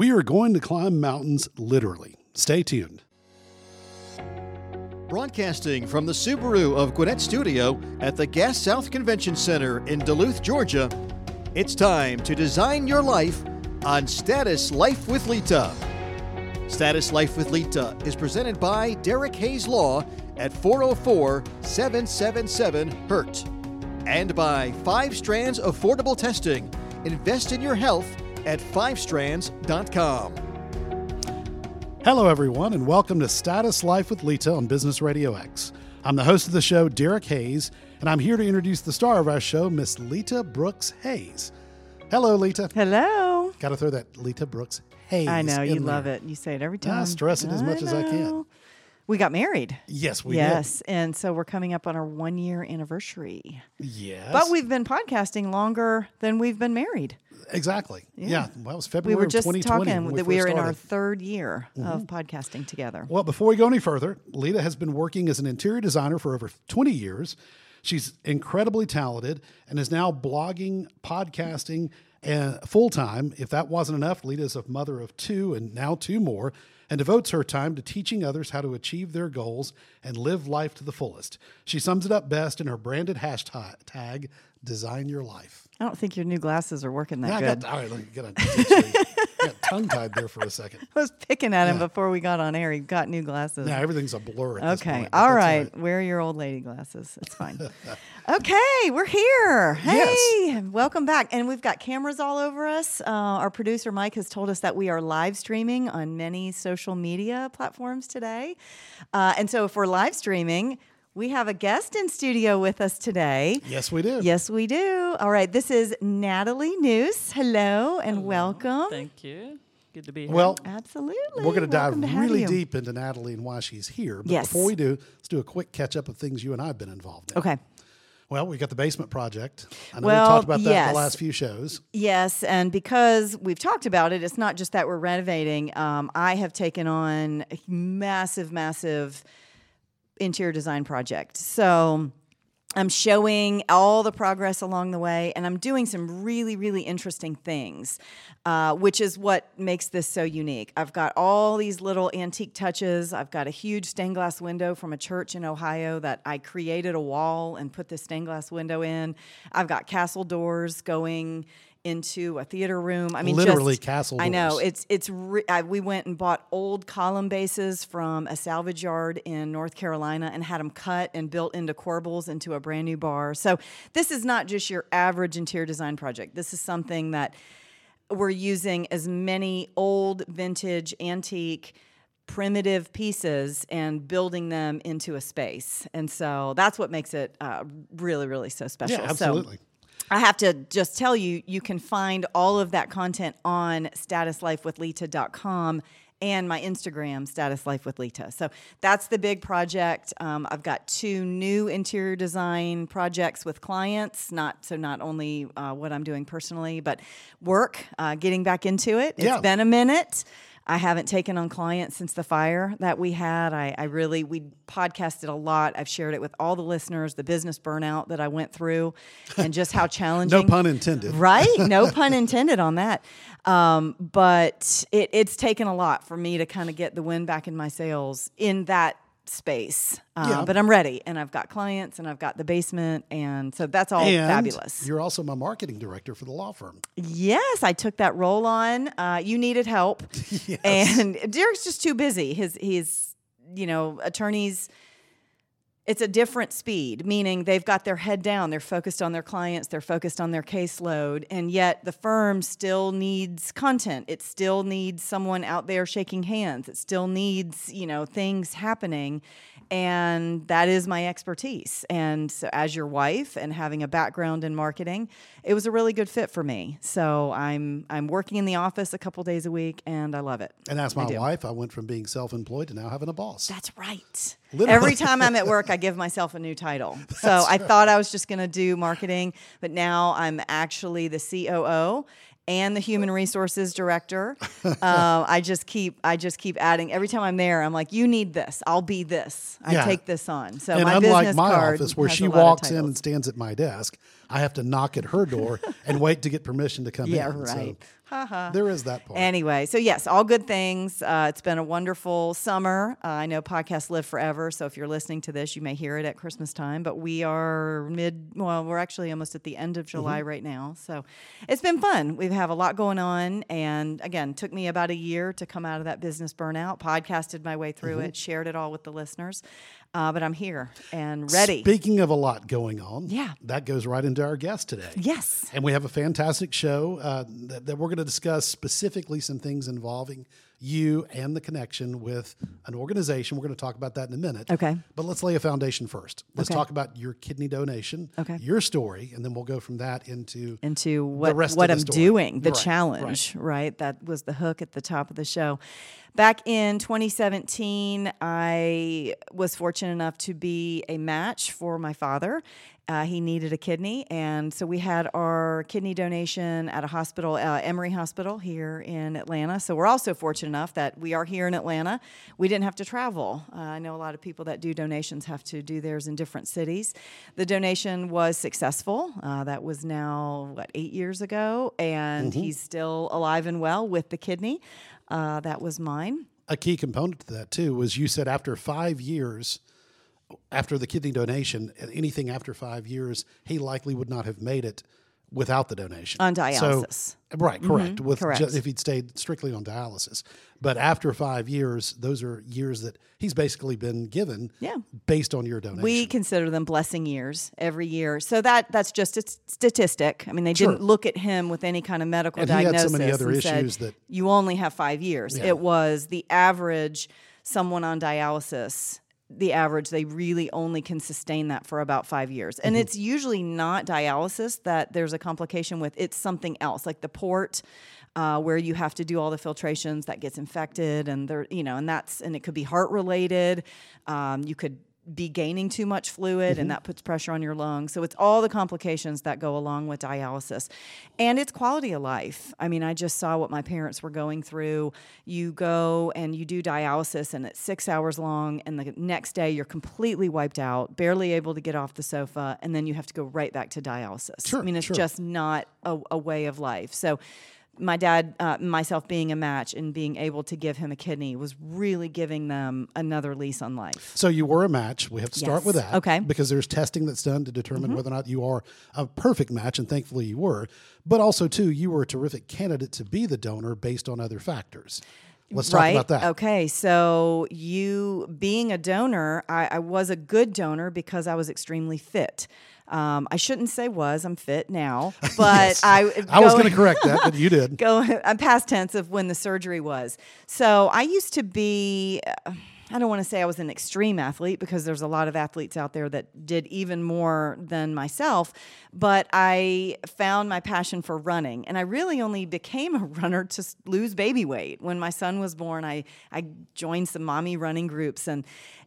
We are going to climb mountains literally. Stay tuned. Broadcasting from the Subaru of Gwinnett Studio at the Gas South Convention Center in Duluth, Georgia, it's time to design your life on Status Life with Lita. Status Life with Lita is presented by Derek Hayes Law at 404 777 HURT and by Five Strands Affordable Testing. Invest in your health at fivestrands.com. Hello, everyone, and welcome to Status Life with Lita on Business RadioX. I'm the host of the show, Derek Hayes, and I'm here to introduce the star of our show, Miss Lita Brooks Hayes. Hello, Lita. Hello. Got to throw that Lita Brooks Hayes. I know you in love there. it. You say it every time. I stress it as much as I can. We got married. Yes, we yes, and so we're coming up on our one year anniversary. did. Yes. But we've been podcasting longer than we've been married. Exactly. Yeah. Well, it was February. We were just 2020 talking when that we are in our started. Mm-hmm. third year of podcasting together. Well, before we go any further, Lita has been working as an interior designer for over 20 years. She's incredibly talented and is now blogging, podcasting, and full time. If that wasn't enough, Lita is a mother of two and now two more, and devotes her time to teaching others how to achieve their goals and live life to the fullest. She sums it up best in her branded hashtag, Design Your Life. I don't think your new glasses are working that I good. got, all right, look, got, got tongue tied there for a second. I was picking at him before we got on air. He got new glasses. Now everything's a blur. Okay. point, All that's right. Wear your old lady glasses. It's fine. okay. We're here. Hey. Yes. Welcome back. And we've got cameras all over us. Uh, our producer, Mike, has told us that we are live streaming on many social media platforms today. Uh, and so if we're live streaming, we have a guest in studio with us today. Yes, we do. Yes, we do. All right. This is Natalie Noose. Hello and welcome. Thank you. Good to be here. Well, Absolutely. we're going to dive Welcome to have really deep into Natalie and why she's here. But Yes. before we do, let's do a quick catch up of things you and I have been involved in. Okay. Well, we got the basement project. I know Well, we talked about that in yes. the last few shows. Yes, and because we've talked about it, it's not just that we're renovating. Um, I have taken on massive, massive interior design project. So I'm showing all the progress along the way, and I'm doing some really, really interesting things, uh, which is what makes this so unique. I've got all these little antique touches. I've got a huge stained glass window from a church in Ohio that I created a wall and put this stained glass window in. I've got castle doors going into a theater room. I mean, Literally just- castle I know it's it's. Re- I, we went and bought old column bases from a salvage yard in North Carolina and had them cut and built into corbels into a brand new bar. So this is not just your average interior design project. This is something that we're using as many old, vintage, antique. Primitive pieces and building them into a space, and so that's what makes it uh, really, really so special. Yeah, So- absolutely. I have to just tell you, you can find all of that content on statuslifewithlita.com and my Instagram, Status Life with Lita. So that's the big project. Um, I've got two new interior design projects with clients. Not so not only uh, what I'm doing personally, but work. Uh, getting back into it. It's Yeah. been a minute. I haven't taken on clients since the fire that we had. I, I really, we podcasted a lot. I've shared it with all the listeners, the business burnout that I went through, and just how challenging. No pun intended. Right? No pun intended on that. Um, but it, it's taken a lot for me to kind of get the wind back in my sails in that space. Uh, Yeah. But I'm ready, and I've got clients, and I've got the basement, and so that's all and fabulous. You're also my marketing director for the law firm. Yes, I took that role on. Uh, you needed help, and Derek's just too busy. His he's you know attorneys. It's a different speed, meaning they've got their head down. They're focused on their clients. They're focused on their caseload, and yet the firm still needs content. It still needs someone out there shaking hands. It still needs you know things happening, and that is my expertise. And so, as your wife and having a background in marketing, it was a really good fit for me. So I'm I'm working in the office a couple days a week, and I love it. And as my do. wife, I went from being self employed to now having a boss. That's right. Literally. Every time I'm at work, I give myself a new title. So I thought I was just going to do marketing, but now I'm actually the COO and the human resources director. uh, I just keep I just keep adding. Every time I'm there, I'm like, "You need this. I'll be this. I Yeah. take this on." So and my unlike my card office, where she a lot of walks in and stands at my desk, I have to knock at her door and wait to get permission to come Yeah, in. So right. There is that part. Anyway, so yes, all good things. Uh, it's been a wonderful summer. Uh, I know podcasts live forever, so if you're listening to this, you may hear it at Christmas time. But we are mid. Well, we're actually almost at the end of July Mm-hmm. right now, so it's been fun. We have a lot going on, and again, took me about a year to come out of that business burnout. Podcasted my way through Mm-hmm. it, shared it all with the listeners, uh, but I'm here and ready. Speaking of a lot going on, Yeah. that goes right into our guest today. yes. And we have a fantastic show uh, that, that we're going to discuss specifically some things involving you and the connection with an organization. We're going to talk about that in a minute. Okay. But let's lay a foundation first. Let's Okay. talk about your kidney donation, Okay. your story, and then we'll go from that into into what what I'm story. doing, the Right, challenge, right. That was the hook at the top of the show. Back in 2017, I was fortunate enough to be a match for my father. Uh, he needed a kidney, and so we had our kidney donation at a hospital, uh, Emory Hospital here in Atlanta. So we're also fortunate enough that we are here in Atlanta. We didn't have to travel. Uh, I know a lot of people that do donations have to do theirs in different cities. The donation was successful. Uh, that was now what eight years ago, and he's still alive and well with the kidney. Uh, that was mine. a key component to that too was you said after five years after the kidney donation anything after five years he likely would not have made it without the donation On So- dialysis. right correct mm-hmm, with correct. ju- if he'd stayed strictly on dialysis but after five years those are years that he's basically been given Yeah. based on your donation We consider them blessing years every year. So that that's just a statistic. I mean, they Sure. didn't look at him with any kind of medical And he had so diagnosis many other and said, issues that- you only have five years. Yeah. It was the average someone on dialysis. The average, they really only can sustain that for about five years. And Mm-hmm. it's usually not dialysis that there's a complication with, it's something else, like the port. Uh, where you have to do all the filtrations that gets infected and there you know and that's and it could be heart related um, you could be gaining too much fluid Mm-hmm. and that puts pressure on your lungs. So it's all the complications that go along with dialysis. And it's quality of life. I mean, I just saw what my parents were going through. You go and you do dialysis and it's 6 hours long and the next day you're completely wiped out, barely able to get off the sofa and then you have to go right back to dialysis. Sure, I mean, it's sure. just not a, a way of life. So my dad, uh, myself being a match and being able to give him a kidney was really giving them another lease on life. So you were a match. We have to start Yes. with that. Okay. Because there's testing that's done to Mm-hmm. determine whether or not you are a perfect match, and thankfully you were. But also, too, you were a terrific candidate to be the donor based on other factors. Let's talk right? about that. Okay, so you being a donor, I, I was a good donor because I was extremely fit. Um, I shouldn't say was. I'm fit now, but I. I was going to correct that, but you did. go I'm past tense of when the surgery was. So I used to be uh, I don't want to say I was an extreme athlete because there's a lot of athletes out there that did even more than myself, but I found my passion for running and I really only became a runner to lose baby weight. When my son was born, I I joined some mommy running groups and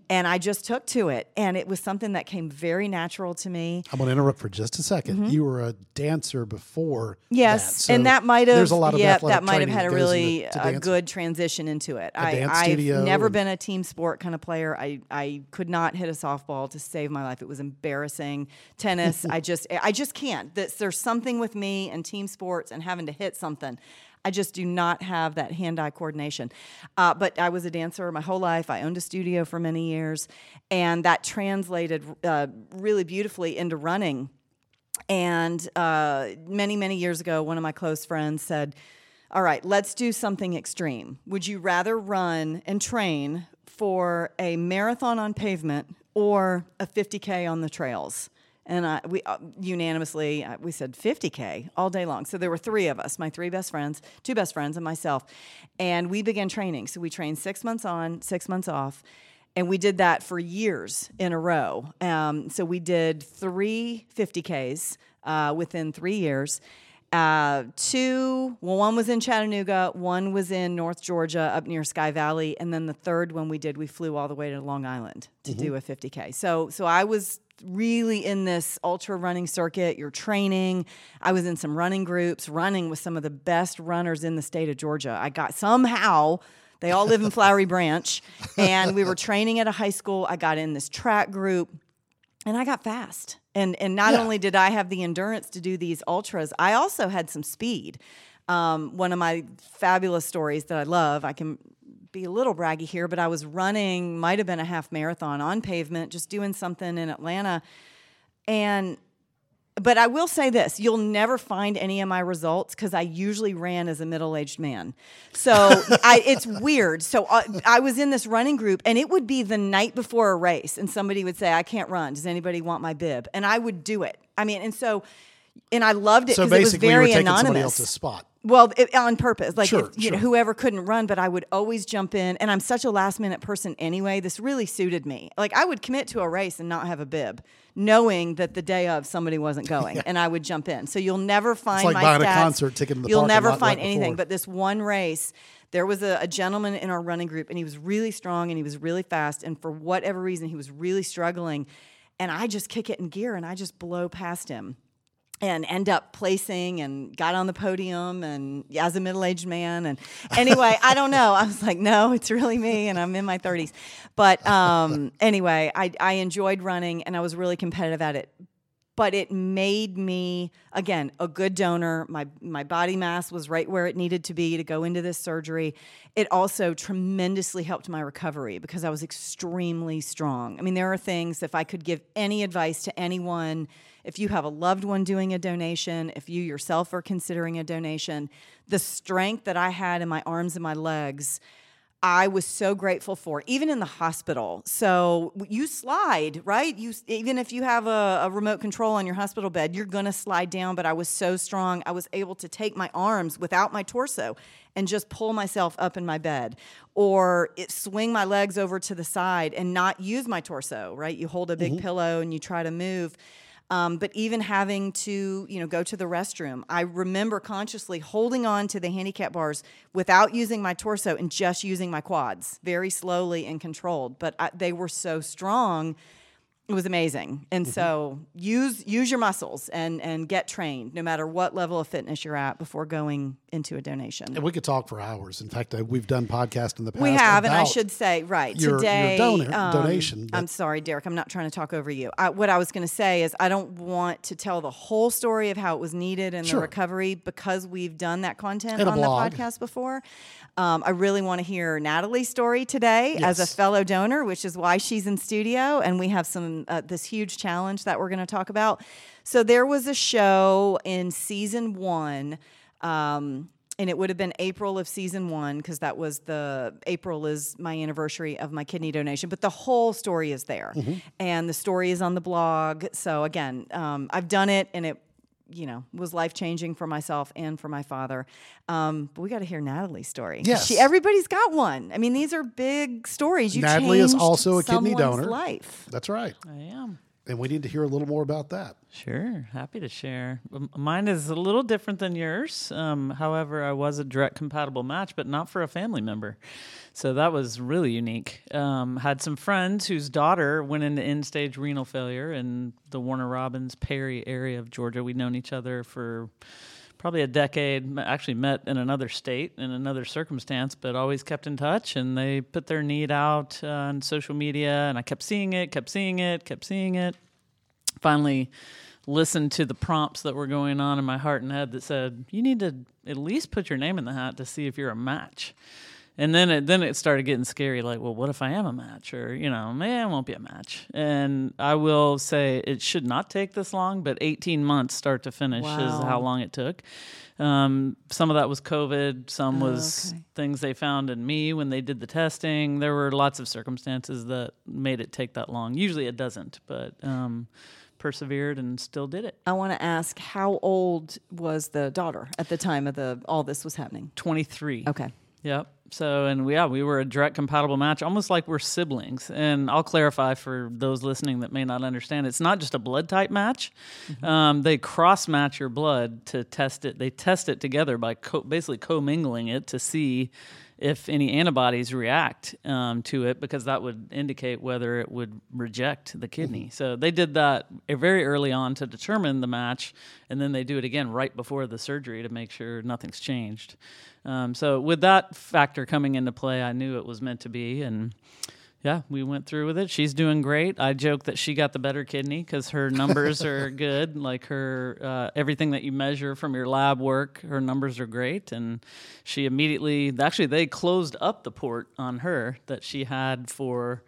and I just took to it and it was something that came very natural to me. I'm going to interrupt for just a 2nd You were a dancer before. Mm-hmm. Yes, that, so and that might have There's a lot of yeah, that might have had a really into- a good transition into it. I, I've never and- been a team sport kind of player. I I could not hit a softball to save my life. It was embarrassing. Tennis, I just I just can't. There's something with me and team sports and having to hit something. I just do not have that hand-eye coordination. Uh, but I was a dancer my whole life. I owned a studio for many years, and that translated uh, really beautifully into running. And uh, many, many years ago, one of my close friends said, All right, let's do something extreme. Would you rather run and train for a marathon on pavement or a 50K on the trails? And I, we uh, unanimously uh, we said 50k all day long. So there were three of us, my three best friends, two best friends, and myself, and we began training. So we trained six months on, six months off, and we did that for years in a row. Um, so we did three 50Ks uh, within three years. Uh, two, well, one was in Chattanooga, one was in North Georgia up near Sky Valley, and then the third one we did, we flew all the way to Long Island to do a 50K. So, so I was really in this ultra running circuit. You're training. I was in some running groups, running with some of the best runners in the state of Georgia. I got somehow they all live in Flowery Branch. And we were training at a high school. I got in this track group and I got fast. And and not Yeah. only did I have the endurance to do these ultras, I also had some speed. Um, one of my fabulous stories that I love, I can be a little braggy here, but I was running, might have been a half marathon on pavement, just doing something in Atlanta. And but I will say this: you'll never find any of my results because I usually ran as a middle-aged man. So I, it's weird. So I, uh, I, was in this running group, and it would be the night before a race, and somebody would say, "I can't run. Does anybody want my bib?" And I would do it. I mean, and so, and I loved it because so it was very you were anonymous. Somebody else's spot. Well, it, on purpose, like sure, if, you sure. know, whoever couldn't run, but I would always jump in. And I'm such a last minute person anyway. This really suited me. Like I would commit to a race and not have a bib, knowing that the day of somebody wasn't going, yeah. and I would jump in. So you'll never find it's like my buying stats. a concert ticket. In the you'll never find right anything. But this one race, there was a, a gentleman in our running group, and he was really strong and he was really fast. And for whatever reason, he was really struggling. And I just kick it in gear and I just blow past him and end up placing and got on the podium and as a middle-aged man and anyway i don't know. I was like no it's really me and i'm in my 30s but um, anyway I, I enjoyed running and i was really competitive at it. But it made me again a good donor. My my body mass was right where it needed to be to go into this surgery. It also tremendously helped my recovery because i was extremely strong. I mean there are things if i could give any advice to anyone if you have a loved one doing a donation, if you yourself are considering a donation, the strength that I had in my arms and my legs, I was so grateful for, even in the hospital. So you slide, right? You even if you have a, a remote control on your hospital bed, you're gonna slide down. But I was so strong, I was able to take my arms without my torso and just pull myself up in my bed, or it, swing my legs over to the side and not use my torso. Right? You hold a big mm-hmm. pillow and you try to move. Um, but even having to, you know, go to the restroom, I remember consciously holding on to the handicap bars without using my torso and just using my quads, very slowly and controlled. But I, they were so strong it was amazing and mm-hmm. so use use your muscles and and get trained no matter what level of fitness you're at before going into a donation and we could talk for hours in fact uh, we've done podcasts in the past we have and i should say right your, today your donor, um, donation i'm sorry derek i'm not trying to talk over you I, what i was going to say is i don't want to tell the whole story of how it was needed and sure. the recovery because we've done that content on the podcast before um, I really want to hear Natalie's story today yes. as a fellow donor, which is why she's in studio, and we have some uh, this huge challenge that we're going to talk about. So there was a show in season one. Um, and it would have been April of season one because that was the April is my anniversary of my kidney donation. But the whole story is there, mm-hmm. and the story is on the blog. So again, um, I've done it, and it you know, was life changing for myself and for my father. Um, but we got to hear Natalie's story. Yes, she, everybody's got one. I mean, these are big stories. You Natalie is also a kidney donor. Life. That's right. I am. And we need to hear a little more about that. Sure, happy to share. Mine is a little different than yours. Um, however, I was a direct compatible match, but not for a family member. So that was really unique. Um, had some friends whose daughter went into end stage renal failure in the Warner Robins Perry area of Georgia. We'd known each other for probably a decade. Actually, met in another state in another circumstance, but always kept in touch. And they put their need out uh, on social media, and I kept seeing it, kept seeing it, kept seeing it. Finally, listened to the prompts that were going on in my heart and head that said, "You need to at least put your name in the hat to see if you're a match." And then it then it started getting scary like well what if i am a match or you know man won't be a match and i will say it should not take this long but 18 months start to finish wow. is how long it took um, some of that was covid some oh, was okay. things they found in me when they did the testing there were lots of circumstances that made it take that long usually it doesn't but um, persevered and still did it. I want to ask how old was the daughter at the time of the all this was happening? 23. Okay. Yep. So, and we, yeah, we were a direct compatible match, almost like we're siblings. And I'll clarify for those listening that may not understand, it's not just a blood type match. Mm-hmm. Um, they cross match your blood to test it. They test it together by co- basically commingling it to see if any antibodies react um, to it because that would indicate whether it would reject the kidney. Mm-hmm. So they did that very early on to determine the match, and then they do it again right before the surgery to make sure nothing's changed. Um, so with that factor coming into play, I knew it was meant to be, and yeah, we went through with it. She's doing great. I joke that she got the better kidney because her numbers are good. Like her, uh, everything that you measure from your lab work, her numbers are great. And she immediately, actually, they closed up the port on her that she had for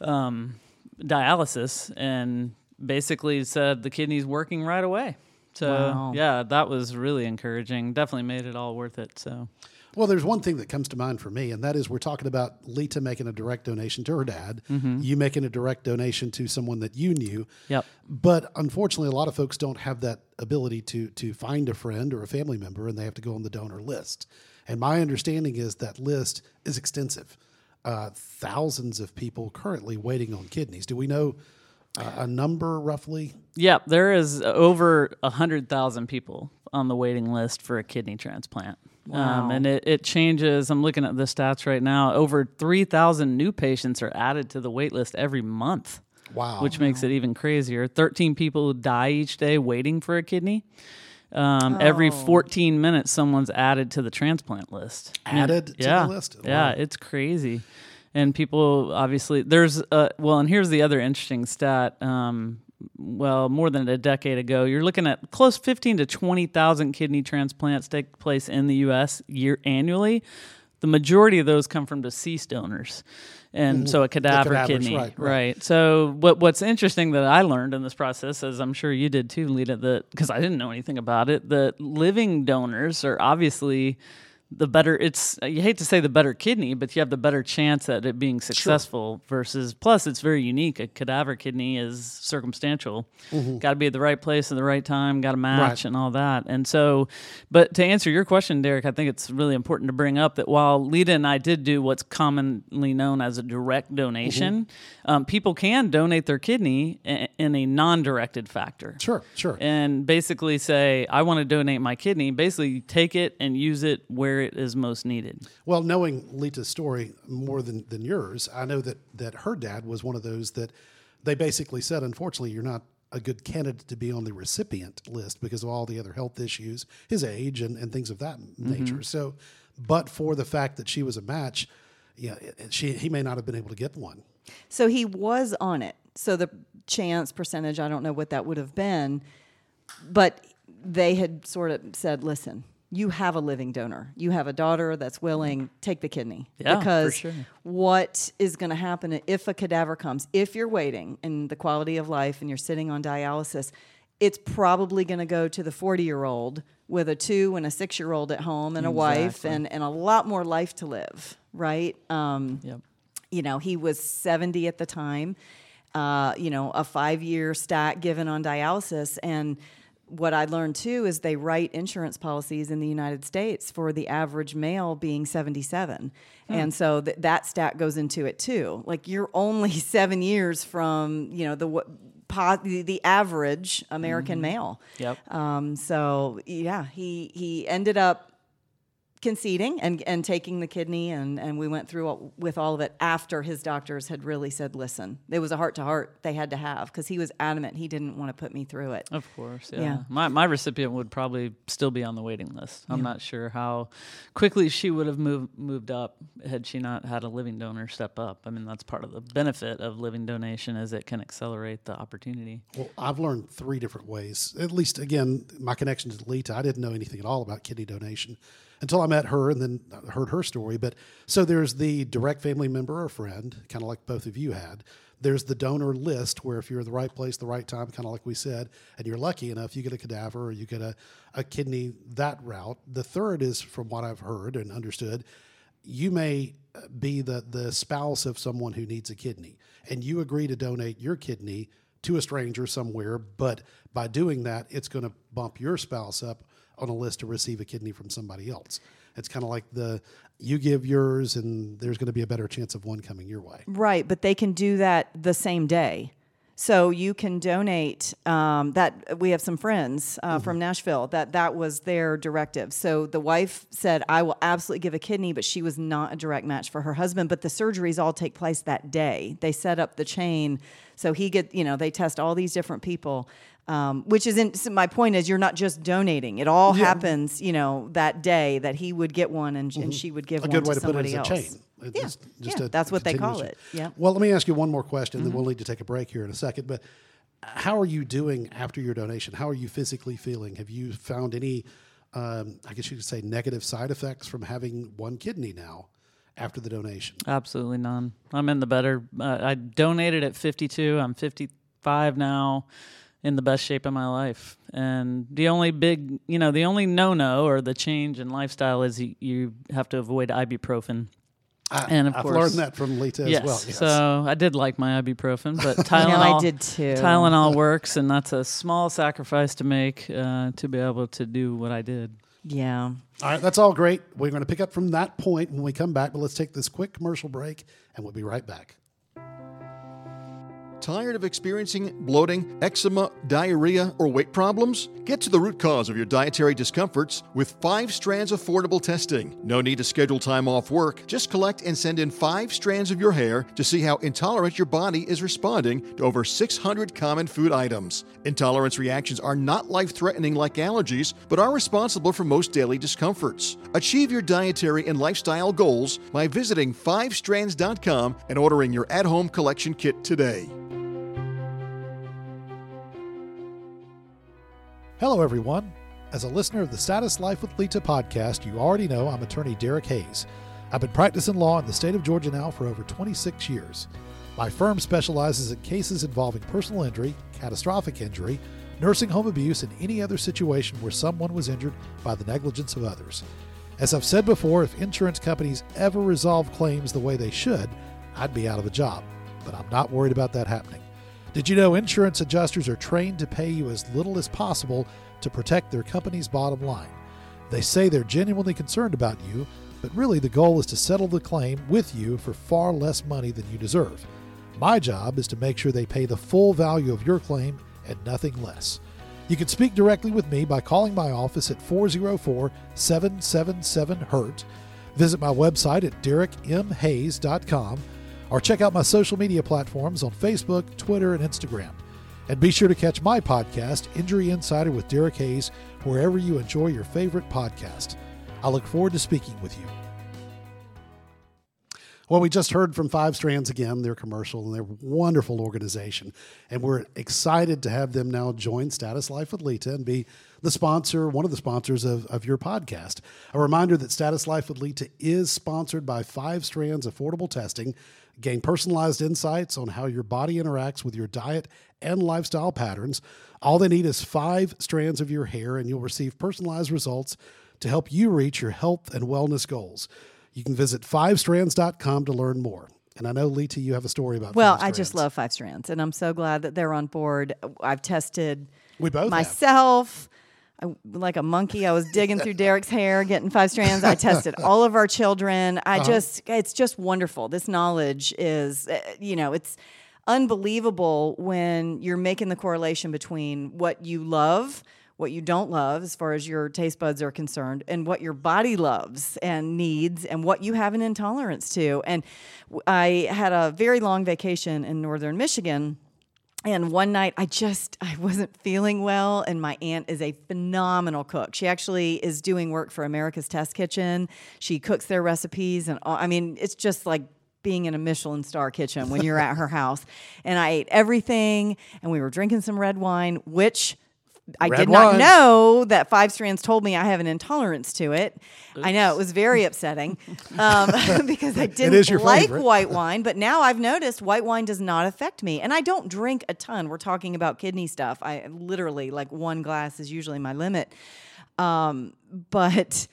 um, dialysis and basically said the kidney's working right away. So Wow. yeah, that was really encouraging. Definitely made it all worth it. So Well, there's one thing that comes to mind for me, and that is we're talking about Lita making a direct donation to her dad, you making a direct donation to someone that you knew. Yep. But unfortunately, a lot of folks don't have that ability to to find a friend or a family member, and they have to go on the donor list. And my understanding is that list is extensive. Uh, thousands of people currently waiting on kidneys. Do we know uh, a number roughly? Yeah, there is over a hundred thousand people on the waiting list for a kidney transplant. Um, and it, it changes. I'm looking at the stats right now. Over 3,000 new patients are added to the wait list every month, Wow. which makes it even crazier. 13 people die each day waiting for a kidney. Um, Every 14 minutes, someone's added to the transplant list. I mean, Added to the yeah, list? Yeah, it's crazy. And people obviously there's uh well, and here's the other interesting stat. Um, well, more than a decade ago, you're looking at close 15 to 20,000 kidney transplants take place in the U.S. year annually. The majority of those come from deceased donors, and so a cadaver kidney, right, right. right. So what what's interesting that I learned in this process, as I'm sure you did too, Lita, that because I didn't know anything about it, that living donors are obviously the better. It's you hate to say the better kidney, but you have the better chance at it being successful. Versus, plus it's very unique. A cadaver kidney is circumstantial. Got to be at the right place at the right time. Got to match Mm-hmm. Right. and all that. And so, but to answer your question, Derek, I think it's really important to bring up that while Lita and I did do what's commonly known as a direct donation, Mm-hmm. um, people can donate their kidney in a non-directed factor. Sure, sure. And basically say, I want to donate my kidney. Basically, take it and use it where it is most needed. Well, knowing Lita's story more than, than yours, I know that, that her dad was one of those that they basically said, unfortunately, you're not a good candidate to be on the recipient list because of all the other health issues, his age, and, and things of that mm-hmm. nature. So, but for the fact that she was a match, yeah, it- it- she he may not have been able to get one. So he was on it. So the chance percentage, I don't know what that would have been, but they had sort of said, listen, you have a living donor. You have a daughter that's willing, take the kidney. Yeah, because sure. what is going to happen if a cadaver comes, if you're waiting in the quality of life and you're sitting on dialysis, it's probably going to go to the 40 year old with a two and a six year old at home and a wife and, and a lot more life to live, right? Um, Yep. you know, he was 70 at the time, uh, you know, a five year stat given on dialysis. And what I learned too is they write insurance policies in the United States for the average male being 77. And so th- that stat goes into it too. Like you're only seven years from, you know, the, what- the, average American male. Yep. Um, so yeah, he, he ended up conceding and, and taking the kidney and, and we went through all, with all of it after his doctors had really said listen it was a heart to heart they had to have because he was adamant he didn't want to put me through it Of course, yeah. Yeah. My my recipient would probably still be on the waiting list. I'm not sure how quickly she would have moved moved up had she not had a living donor step up. I mean, that's part of the benefit of living donation is it can accelerate the opportunity. Well, I've learned three different ways. At least, again, my connection to Lita, I didn't know anything at all about kidney donation until I met her and then heard her story. But so there's the direct family member or friend, kind of like both of you had. There's the donor list where if you're the right place, the right time, kind of like we said, and you're lucky enough, you get a cadaver or you get a, a kidney that route. The third is, from what I've heard and understood, you may uh, be the, the spouse of someone who needs a kidney, and you agree to donate your kidney to a stranger somewhere, but by doing that, it's going to bump your spouse up on a list to receive a kidney from somebody else. It's kind of like the you give yours, and there's going to be a better chance of one coming your way. right but they can do that the same day. So you can donate um, that we have some friends uh, from nashville that that was their directive. So the wife said i will absolutely give a kidney but she was not a direct match for her husband but the surgeries all take place that day. They set up the chain. So he get you know they test all these different people Um, which is in, so my point is you're not just donating. It all happens, you know, that day that he would get one and, and she would give Mm-hmm. a one good way to to put it somebody a else. chain. It- Yeah, just- yeah, just a that's what they call continuous- it. Yeah. Well, let me ask you one more question, then Mm-hmm. we'll need to take a break here in a second. But how are you doing after your donation? How are you physically feeling? Have you found any, um, I guess you could say, negative side effects from having one kidney now after the donation? Absolutely none. I'm in the better. Uh, I donated at 52. I'm 55 now, in the best shape of my life. And the only big, you know, the only no-no or the change in lifestyle is you, you have to avoid ibuprofen. and of I've course, learned that from Lita yes. as well. Yes. So I did like my ibuprofen, but know, Tylenol. I did too. Tylenol works, and that's a small sacrifice to make uh, to be able to do what I did. Yeah. All right, that's all great. We're going to pick up from that point when we come back, but let's take this quick commercial break and we'll be right back. Tired of experiencing bloating, eczema, diarrhea, or weight problems? Get to the root cause of your dietary discomforts with five strands affordable testing. No need to schedule time off work. Just collect and send in five strands of your hair to see how intolerant your body is responding to over 600 common food items. Intolerance reactions are not life threatening like allergies, but are responsible for most daily discomforts. Achieve your dietary and lifestyle goals by visiting 5strands.com and ordering your at home collection kit today. Hello, everyone. As a listener of the Status Life with Lita podcast, you already know I'm attorney Derek Hayes. I've been practicing law in the state of Georgia now for over 26 years. My firm specializes in cases involving personal injury, catastrophic injury, nursing home abuse, and any other situation where someone was injured by the negligence of others. As I've said before, if insurance companies ever resolve claims the way they should, I'd be out of a job. But I'm not worried about that happening. Did you know insurance adjusters are trained to pay you as little as possible to protect their company's bottom line? They say they're genuinely concerned about you, but really the goal is to settle the claim with you for far less money than you deserve. My job is to make sure they pay the full value of your claim and nothing less. You can speak directly with me by calling my office at 404 777 HURT. Visit my website at derekmhayes.com or check out my social media platforms on Facebook, Twitter, and Instagram. And be sure to catch my podcast, Injury Insider with Derek Hayes, wherever you enjoy your favorite podcast. I look forward to speaking with you. Well, we just heard from Five Strands again, their commercial, and their wonderful organization. And we're excited to have them now join Status Life with Lita and be the sponsor, one of the sponsors of, of your podcast. A reminder that Status Life with Lita is sponsored by Five Strands Affordable Testing. Gain personalized insights on how your body interacts with your diet and lifestyle patterns. All they need is five strands of your hair, and you'll receive personalized results to help you reach your health and wellness goals. You can visit fivestrands.com to learn more. And I know, Lita, you have a story about Well, I just love Five Strands, and I'm so glad that they're on board. I've tested We both have. I, like a monkey, I was digging through Derek's hair, getting five strands. I tested all of our children. I Uh-huh. just, it's just wonderful. This knowledge is, uh, you know, it's unbelievable when you're making the correlation between what you love, what you don't love, as far as your taste buds are concerned, and what your body loves and needs, and what you have an intolerance to. And I had a very long vacation in northern Michigan. And one night I just I wasn't feeling well and my aunt is a phenomenal cook. She actually is doing work for America's Test Kitchen. She cooks their recipes and all, I mean it's just like being in a Michelin star kitchen when you're at her house. And I ate everything and we were drinking some red wine which I Red did not know that Five Strands told me I have an intolerance to it. I know it was very upsetting um, because I didn't like favorite. white wine, but now I've noticed white wine does not affect me. And I don't drink a ton. We're talking about kidney stuff. I literally, like, one glass is usually my limit. Um, but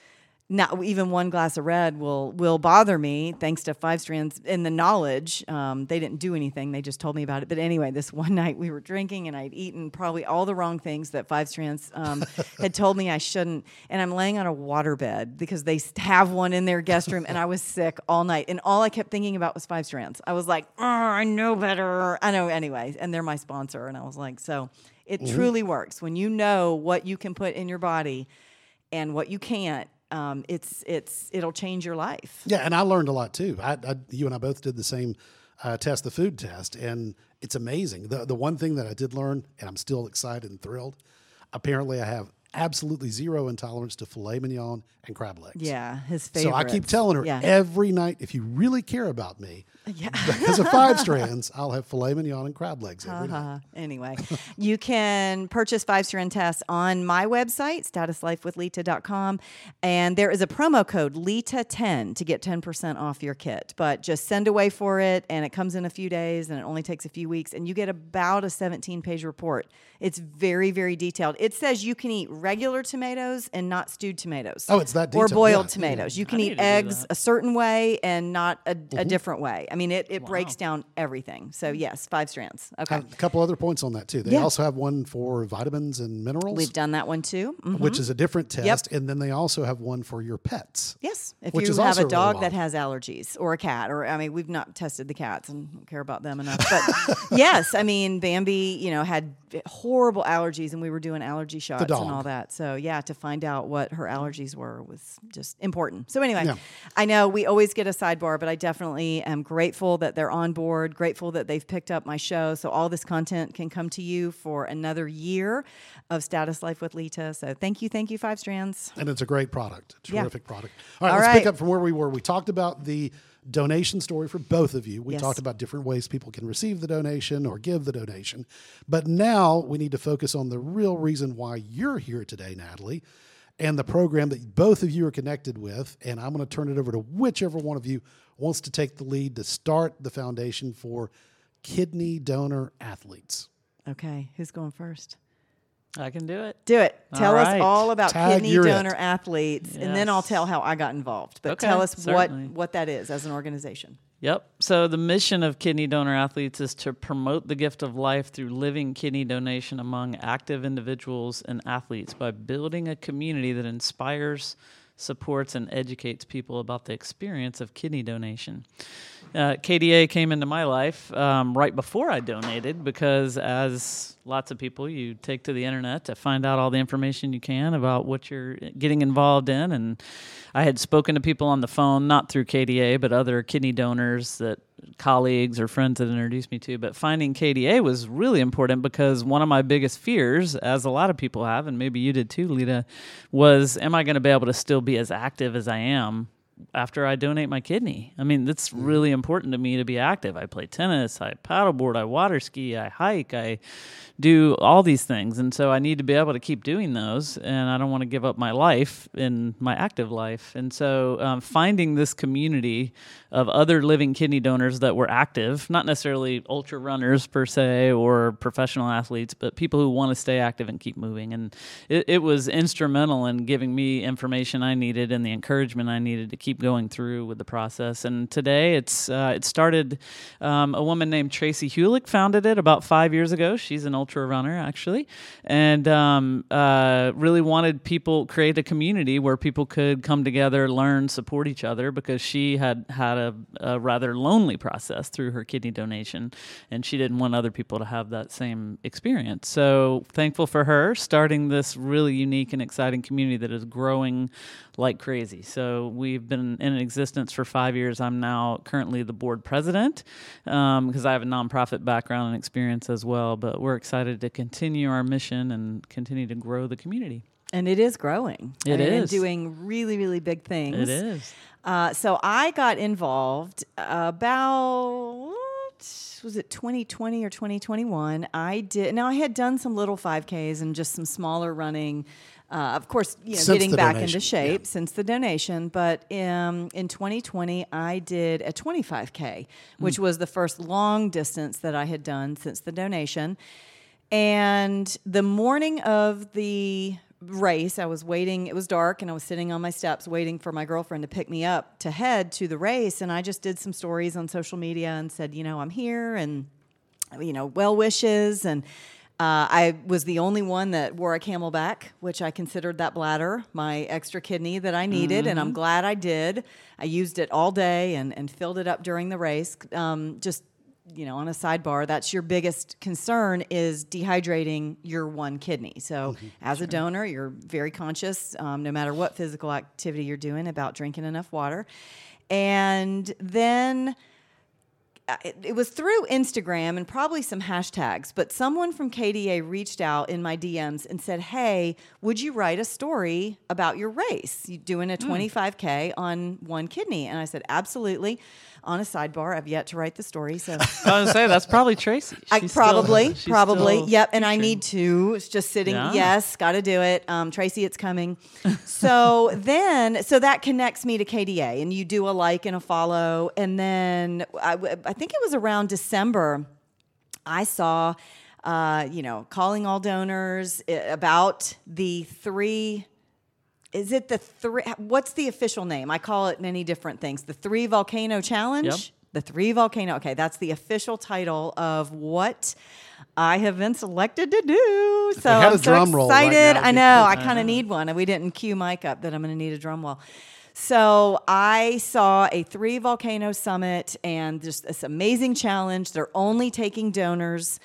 not even one glass of red will will bother me thanks to five strands and the knowledge. Um, they didn't do anything. They just told me about it. But anyway this one night we were drinking and i'd eaten probably all the wrong things that five strands um, had told me i shouldn't. And i'm laying on a waterbed because they have one in their guest room and i was sick all night. And all i kept thinking about was five strands. I was like oh, i know better. I know anyway. And they're my sponsor. And i was like so it truly works. When you know what you can put in your body and what you can't um, it's it's it'll change your life Yeah, and I learned a lot too. I, I, you and I both did the same uh, test, the food test, and it's amazing. The the one thing that I did learn, and I'm still excited and thrilled. Apparently, I have absolutely zero intolerance to filet mignon and crab legs. Yeah, his favorite. So I keep telling her Yeah. every night, if you really care about me, Yeah. because of five strands, I'll have filet mignon and crab legs every night. Uh, anyway, you can purchase five strand tests on my website, statuslifewithlita.com. And there is a promo code LITA10 to get 10% off your kit. But just send away for it, and it comes in a few days, and it only takes a few weeks. And you get about a 17 page report. It's very, very detailed. It says you can eat regular tomatoes and not stewed tomatoes. Oh, it's that Or boiled yeah. tomatoes. You can need eat eggs a certain way and not a, Mm-hmm. a different way. I mean, it, it breaks down everything. So, yes, five strands. Okay. A couple other points on that too. They Yeah. also have one for vitamins and minerals, We've done that one too. Mhm. which is a different test, Yep. and then they also have one for your pets. Yes, if Which you is have a dog wild. that has allergies or a cat, or I mean, we've not tested the cats and don't care about them enough. But yes, I mean, Bambi, you know, had horrible allergies, and we were doing allergy shots and all that. So yeah, to find out what her allergies were was just important. So anyway, Yeah. I know we always get a sidebar, but I definitely am grateful that they're on board. Grateful that they've picked up my show, so all this content can come to you for another year of Status Life with Lita. So thank you, thank you, Five Strands. and it's a great product, Yeah. terrific product. All right, All let's right. pick up from where we were. We talked about the donation story for both of you. We Yes. talked about different ways people can receive the donation or give the donation. But now we need to focus on the real reason why you're here today, Natalie, and the program that both of you are connected with. And I'm going to turn it over to whichever one of you wants to take the lead to start the foundation for kidney donor athletes. Okay, who's going first? I can do it. Do it. All Tell us right. all about Tag, kidney you're it. donor athletes, and then I'll tell how I got involved. But Okay, tell us certainly. what what that is as an organization. Yep. So the mission of Kidney Donor Athletes is to promote the gift of life through living kidney donation among active individuals and athletes by building a community that inspires, supports, and educates people about the experience of kidney donation. Uh, KDA came into my life um, right before I donated because, as lots of people, you take to the internet to find out all the information you can about what you're getting involved in. And I had spoken to people on the phone, not through KDA, but other kidney donors that colleagues or friends had introduced me to. But finding KDA was really important because one of my biggest fears, as a lot of people have, and maybe you did too, Lita, was am I going to be able to still be as active as I am after I donate my kidney. I mean, it's really important to me to be active. I play tennis, I paddleboard, I water ski, I hike, I do all these things. And so I need to be able to keep doing those. And I don't want to give up my life in my active life. And so um, finding this community of other living kidney donors that were active, not necessarily ultra runners per se or professional athletes, but people who want to stay active and keep moving. And it, it was instrumental in giving me information I needed and the encouragement I needed to keep going through with the process. And today it's uh, it started. Um, a woman named Tracy Hulick founded it about five years ago. She's an ultra runner actually, and um, uh, really wanted people create a community where people could come together, learn, support each other because she had had a, a rather lonely process through her kidney donation, and she didn't want other people to have that same experience. So thankful for her starting this really unique and exciting community that is growing like crazy. So we've been in existence for five years. I'm now currently the board president um, because I have a nonprofit background and experience as well. But we're excited to continue our mission and continue to grow the community. And it is growing. It and, and is. doing really, really big things. It is. Uh, so I got involved about was it 2020 or 2021? I did. Now I had done some little 5Ks and just some smaller running. Uh, of course, you know, getting back donation, into shape yeah. since the donation. But um, in 2020, I did a 25K, which was the first long distance that I had done since the donation. And the morning of the race, I was waiting. It was dark, and I was sitting on my steps waiting for my girlfriend to pick me up to head to the race. And I just did some stories on social media and said, you know, I'm here, and you know, well wishes. And uh, I was the only one that wore a camelback, which I considered that bladder my extra kidney that I needed, and I'm glad I did. I used it all day and and filled it up during the race. Um, just you know, on a sidebar, that's your biggest concern is dehydrating your one kidney. So, as a donor, you're very conscious, um, no matter what physical activity you're doing, about drinking enough water. And then uh, it, it was through Instagram and probably some hashtags, but someone from KDA reached out in my DMs and said, Hey, would you write a story about your race? You doing a 25K on one kidney? And I said, Absolutely. On a sidebar, I've yet to write the story. So I was gonna say that's probably Tracy. I She's still- probably, she's probably, still yep. And I need to. It's just sitting. Yeah. Yes, got to do it. Um, Tracy, it's coming. so then, so that connects me to KDA, and you do a like and a follow, and then I think it was around December. I saw, uh, you know, calling all donors uh, about the three. Is it the three? What's the official name? I call it many different things. The three volcano challenge. Yep. The three volcano. Okay, that's the official title of what I have been selected to do. So I'm so drum roll right excited. now, I know. I kind of need one, and we didn't cue Mike up that I'm going to need a drum roll. So I saw a three volcano summit and just this amazing challenge. They're only taking donors.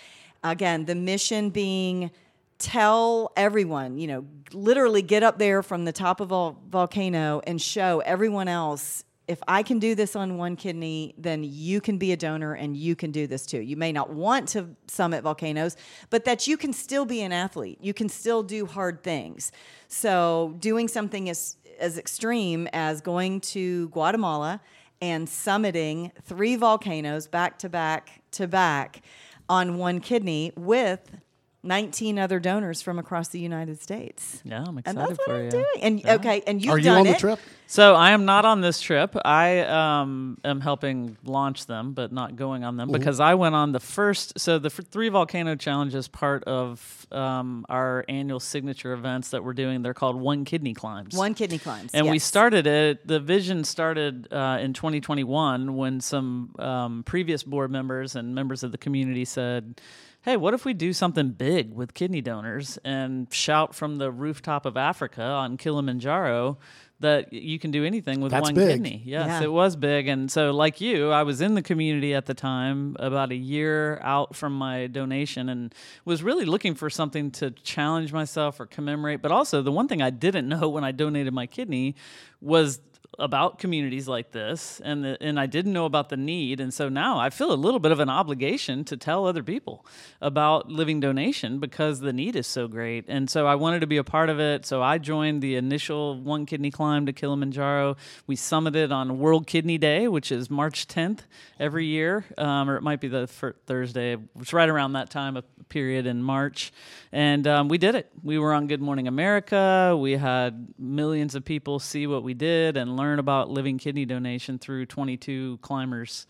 Again, the mission being tell everyone, you know, literally get up there from the top of a volcano and show everyone else if I can do this on one kidney, then you can be a donor and you can do this too. You may not want to summit volcanoes, but that you can still be an athlete. You can still do hard things. So, doing something as as extreme as going to Guatemala and summiting three volcanoes back to back to back on one kidney with 19 other donors from across the United States. Yeah, I'm And excited that's what for I'm you. doing. And okay, and you've Are you done on the it. trip? So I am not on this trip. I um, am helping launch them, but not going on them because I went on the first. So the f- three volcano challenge is part of um, our annual signature events that we're doing. They're called One Kidney Climbs. One kidney climbs. And we started it. The vision started uh, in 2021 when some um, previous board members and members of the community said, "Hey, what if we do something big with kidney donors and shout from the rooftop of Africa on Kilimanjaro?" That you can do anything with That's one big. kidney. Yes, Yeah. it was big. And so, like you, I was in the community at the time, about a year out from my donation, and was really looking for something to challenge myself or commemorate. But also, the one thing I didn't know when I donated my kidney was about communities like this and the, and I didn't know about the need and so now I feel a little bit of an obligation to tell other people about living donation because the need is so great. And so I wanted to be a part of it so I joined the initial one kidney climb to Kilimanjaro. We summited on World Kidney Day which is March 10th every year um, or it might be the Thursday it's right around that time of period in March and um, we did it. We were on Good Morning America. We had millions of people see what we did and learn about living kidney donation through 22 climbers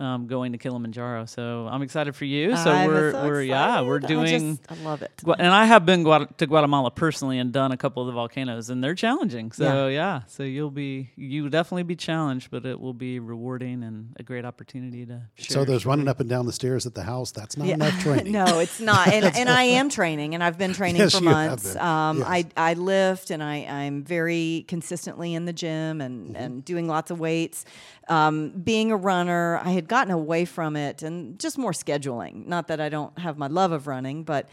um, going to Kilimanjaro. So I'm excited for you. So I'm we're so we're yeah we're excited. I doing. just- I love it. And I have been to Guatemala personally and done a couple of the volcanoes, and they're challenging. So yeah. so you'll be you will definitely be challenged, but it will be rewarding and a great opportunity to share. So there's running up and down the stairs at the house. That's not enough training. no, it's not. And, and I am training, and I've been training Yes, for you have months. been. Um, Yes. I, I lift, and I, I'm very consistently in the gym and, Mm-hmm. and doing lots of weights. Um, being a runner, I had gotten away from it and just more scheduling. Not that I don't have my love of running, but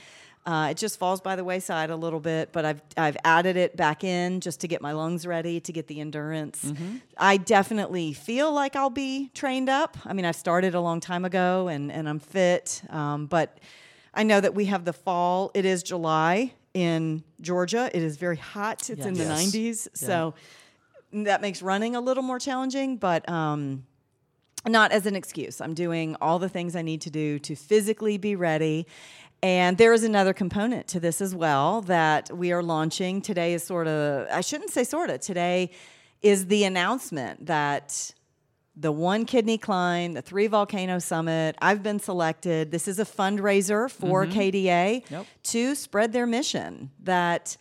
uh, it just falls by the wayside a little bit. But I've, I've added it back in just to get my lungs ready, to get the endurance. Mm-hmm. I definitely feel like I'll be trained up. I mean, I started a long time ago and, and I'm fit. Um, but I know that we have the fall. It is July in Georgia. It is very hot. It's in the Yes. 90s. So that makes running a little more challenging, but um, not as an excuse. I'm doing all the things I need to do to physically be ready. And there is another component to this as well that we are launching. Today is sort of, I shouldn't say sort of, today is the announcement that the One Kidney Climb, the Three Volcano Summit, I've been selected. This is a fundraiser for KDA Yep. to spread their mission that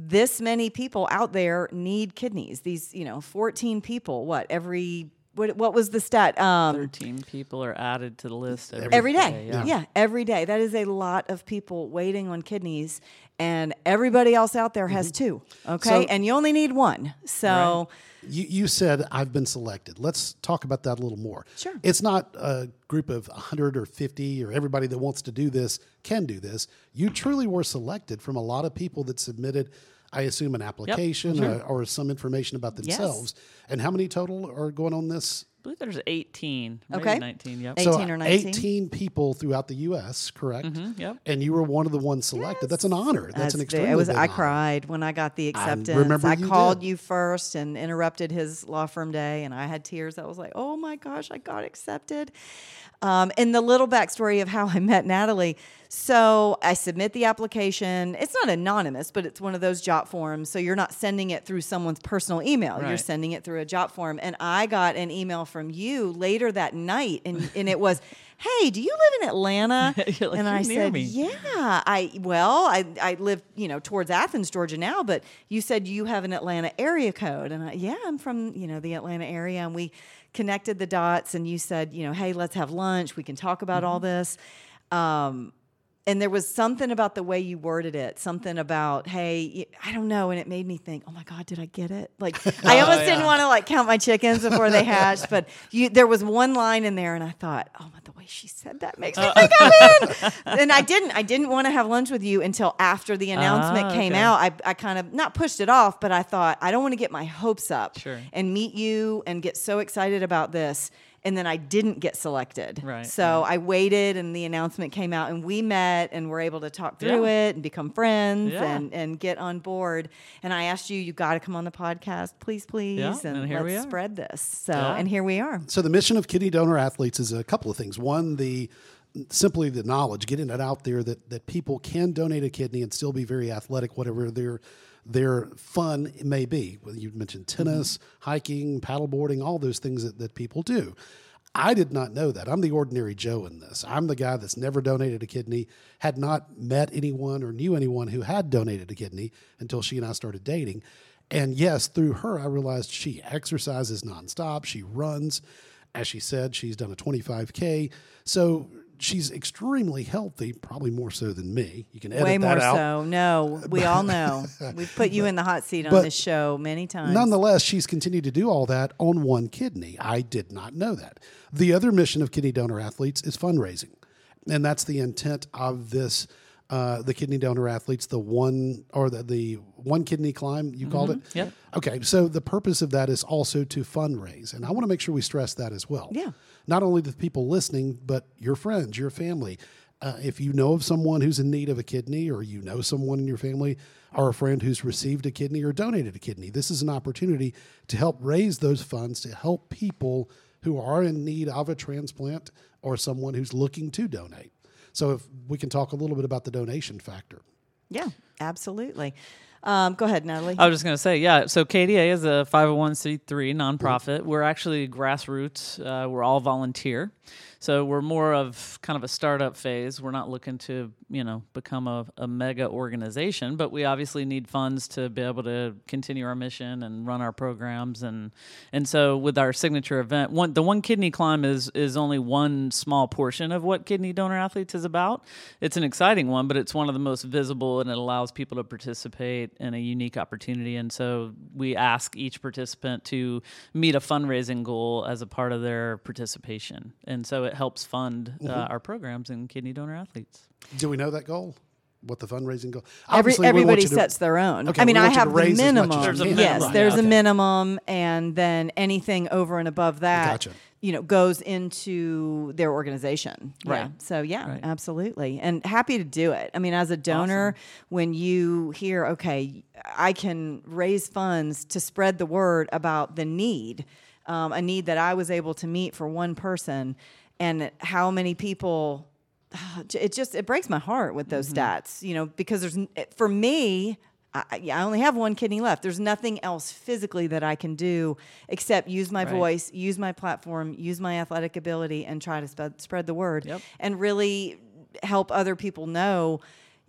this many people out there need kidneys. These, you know, 14 people, what, every, what, what was the stat? Um, 13 people are added to the list every, every day. yeah. Yeah. every day. That is a lot of people waiting on kidneys, and everybody else out there has two. Okay, Mm-hmm. So- and you only need one. So, You, you said I've been selected. Let's talk about that a little more. Sure. It's not a group of 100 or 50 or everybody that wants to do this can do this. You truly were selected from a lot of people that submitted, I assume, an application sure. or, or some information about themselves. Yes. And how many total are going on this? Believe there's 18, maybe Okay. 19. Yep. Eight- so 18 or 19? 18 people throughout the U.S., correct? Mhm, yep. And you were one of the ones selected. That's an honor. That's, an ve- extremely it was. big I honor. cried when I got the acceptance. remember I you called did. you first and interrupted his law firm day, and I had tears. I was like, "Oh my gosh, I got accepted." Um, and the little backstory of how I met Natalie. So I submit the application. It's not anonymous, but it's one of those job forms. So you're not sending it through someone's personal email. You're sending it through a job form. And I got an email from you later that night, and, and it was, "Hey, do you live in Atlanta?" Like, and I said, me." "Yeah." I well, I I live you know towards Athens, Georgia now, but you said you have an Atlanta area code, and I, yeah, I'm from you know the Atlanta area, and we connected the dots, and you said you know, hey, let's have lunch, we can talk about all Mm-hmm. this. Um, and there was something about the way you worded it, something about, hey, I don't know, and it made me think, oh my God, did I get it? Like, I almost didn't want to like count my chickens before they hatched, but you, there was one line in there, and I thought, oh, but the way she said that makes me think I'm in. And I didn't, I didn't want to have lunch with you until after the announcement Ah, came out. I, I kind of not pushed it off, but I thought I don't want to get my hopes up Sure. and meet you and get so excited about this. And then I didn't get selected. Right, So I waited and the announcement came out and we met and were able to talk through Yeah. it and become friends Yeah. and, and get on board. And I asked you, you got to come on the podcast, please, please. Yeah, and, and here let's we are. spread this. So, Yeah. and here we are. So the mission of kidney donor athletes is a couple of things. One, the simply the knowledge, getting it out there that that people can donate a kidney and still be very athletic, whatever their their fun may be. You mentioned tennis, hiking, paddleboarding, all those things that, that people do. I did not know that. I'm the ordinary Joe in this. I'm the guy that's never donated a kidney, had not met anyone or knew anyone who had donated a kidney until she and I started dating. And yes, through her, I realized she exercises nonstop. She runs. As she said, she's done a 25K. So she's extremely healthy, probably more so than me. You can edit Way that more out. so. No, we all know. We've put you in the hot seat on But this show many times. Nonetheless, she's continued to do all that on one kidney. I did not know that. The other mission of kidney donor athletes is fundraising, and that's the intent of this. Uh, the kidney donor athletes, the one or the, the one kidney climb, you called it. Yeah. Okay, so the purpose of that is also to fundraise, and I want to make sure we stress that as well. Yeah. Not only the people listening, but your friends, your family. Uh, if you know of someone who's in need of a kidney, or you know someone in your family or a friend who's received a kidney or donated a kidney, this is an opportunity to help raise those funds to help people who are in need of a transplant or someone who's looking to donate. So, if we can talk a little bit about the donation factor. yeah, absolutely. Um, go ahead, Natalie. I was just going to say, yeah. So KDA is a 501c3 nonprofit. We're actually grassroots. Uh, we're all volunteer. So we're more of kind of a startup phase. We're not looking to, you know, become a, a mega organization, but we obviously need funds to be able to continue our mission and run our programs. And and so with our signature event, one the one kidney climb is is only one small portion of what kidney donor athletes is about. It's an exciting one, but it's one of the most visible, and it allows people to participate in a unique opportunity. And so we ask each participant to meet a fundraising goal as a part of their participation, and so it helps fund uh, our programs in kidney donor athletes. Do we know that goal? What the fundraising goal? Every, Obviously, we want everybody you to- sets their own. Okay, I mean, I want you to have the raise as much as minimum. There's a can. yes, minimum, there's yeah, a minimum, and then anything over and above that, Gotcha. you know, goes into their organization. Yeah. Right. So yeah, Right. absolutely, and happy to do it. I mean, as a donor, when you hear, okay, I can raise funds to spread the word about the need, um, a need that I was able to meet for one person, and how many people it just it breaks my heart with those Mm-hmm. stats you know because there's for me I, I only have one kidney left there's nothing else physically that i can do except use my Right. voice use my platform use my athletic ability and try to spread, spread the word Yep. and really help other people know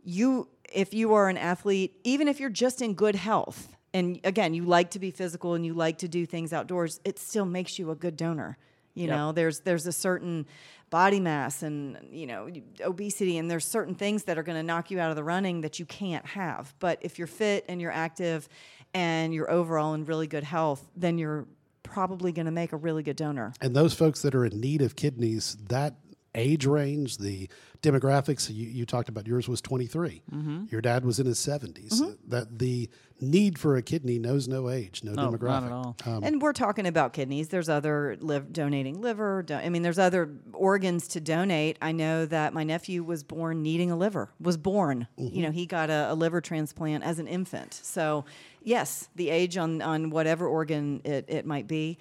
you if you are an athlete even if you're just in good health and again you like to be physical and you like to do things outdoors it still makes you a good donor you Yep. know there's there's a certain body mass and you know obesity and there's certain things that are going to knock you out of the running that you can't have but if you're fit and you're active and you're overall in really good health then you're probably going to make a really good donor And those folks that are in need of kidneys, that age range, the demographics. You, you talked about yours was 23. Mm-hmm. Your dad was in his 70s. That the need for a kidney knows no age, no, No, demographic. not at all. Um, and we're talking about kidneys. There's other liv- donating liver. Do- I mean, there's other organs to donate. I know that my nephew was born needing a liver. Was born. You know, he got a, a liver transplant as an infant. So, yes, the age on on whatever organ it, it might be.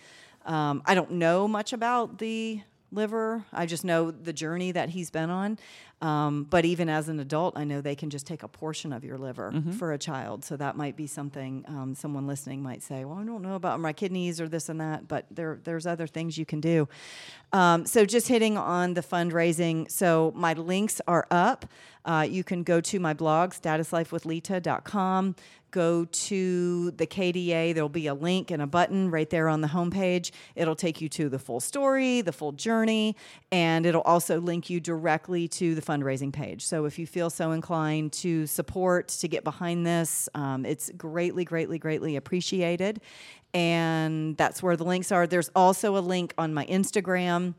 Um, I don't know much about the liver. I just know the journey that he's been on. Um, but even as an adult, I know they can just take a portion of your liver for a child. So that might be something um, someone listening might say, "Well, I don't know about my kidneys or this and that," but there there's other things you can do. Um, so just hitting on the fundraising. So my links are up. Uh, you can go to my blog, statuslifewithlita.com. Go to the KDA. There'll be a link and a button right there on the homepage. It'll take you to the full story, the full journey, and it'll also link you directly to the fundraising page. So if you feel so inclined to support, to get behind this, um, it's greatly, greatly, greatly appreciated. And that's where the links are. There's also a link on my Instagram.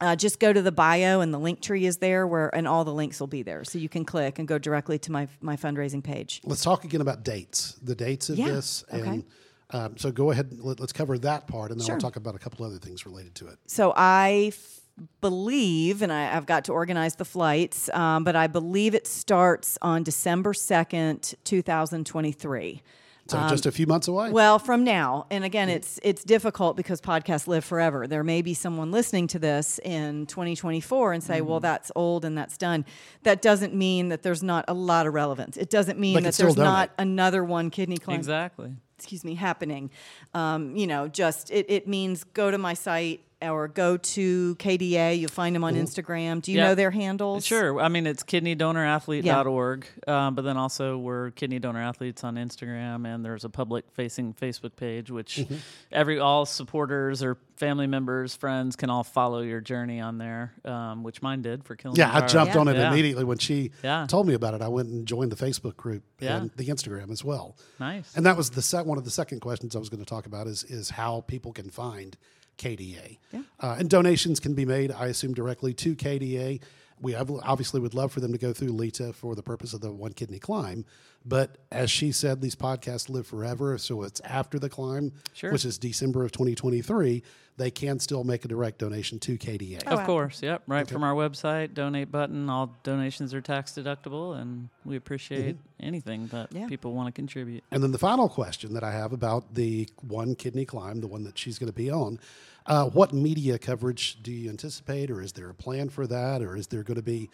Uh, just go to the bio and the link tree is there where and all the links will be there so you can click and go directly to my my fundraising page let's talk again about dates, the dates of Yeah, this. okay. And um, so go ahead, let, us cover that part, and then Sure. we'll talk about a couple other things related to it. so i f- believe and I, i've got to organize the flights um, but i believe it starts on december 2nd 2023 So just a few months away. Um, Well, from now, and again, it's it's difficult because podcasts live forever. There may be someone listening to this in 2024 and say, Mm-hmm. "Well, that's old and that's done." That doesn't mean that there's not a lot of relevance. It doesn't mean They that there's not donate. another one kidney climb. Exactly. Excuse me, happening. Um, you know, just it, it means go to my site or go to KDA. You'll find them on Instagram. Do you Yeah. know their handles? Sure. I mean, it's kidneydonor.athlete.org, um, but then also we're Kidney Donor Athletes on Instagram, and there's a public-facing Facebook page, which Mm-hmm. every all supporters or family members, friends can all follow your journey on there, um, which mine did for Kili. yeah, I jumped Yeah. on it Yeah. immediately when she Yeah. told me about it. I went and joined the Facebook group Yeah. and the Instagram as well. Nice. And that was the set. one of the second questions I was going to talk about is is how people can find KDA. Uh, and donations can be made, I assume, directly to KDA. We obviously would love for them to go through Lita for the purpose of the one kidney climb. But as she said, these podcasts live forever. So it's after the climb, Sure. which is December of 2023, they can still make a direct donation to KDA. Oh, Of wow. course, yep. Right from our website, donate button. All donations are tax deductible, and we appreciate anything that Yeah. people want to contribute. And then the final question that I have about the one kidney climb, the one that she's going to be on, uh, what media coverage do you anticipate, or is there a plan for that, or is there going to be?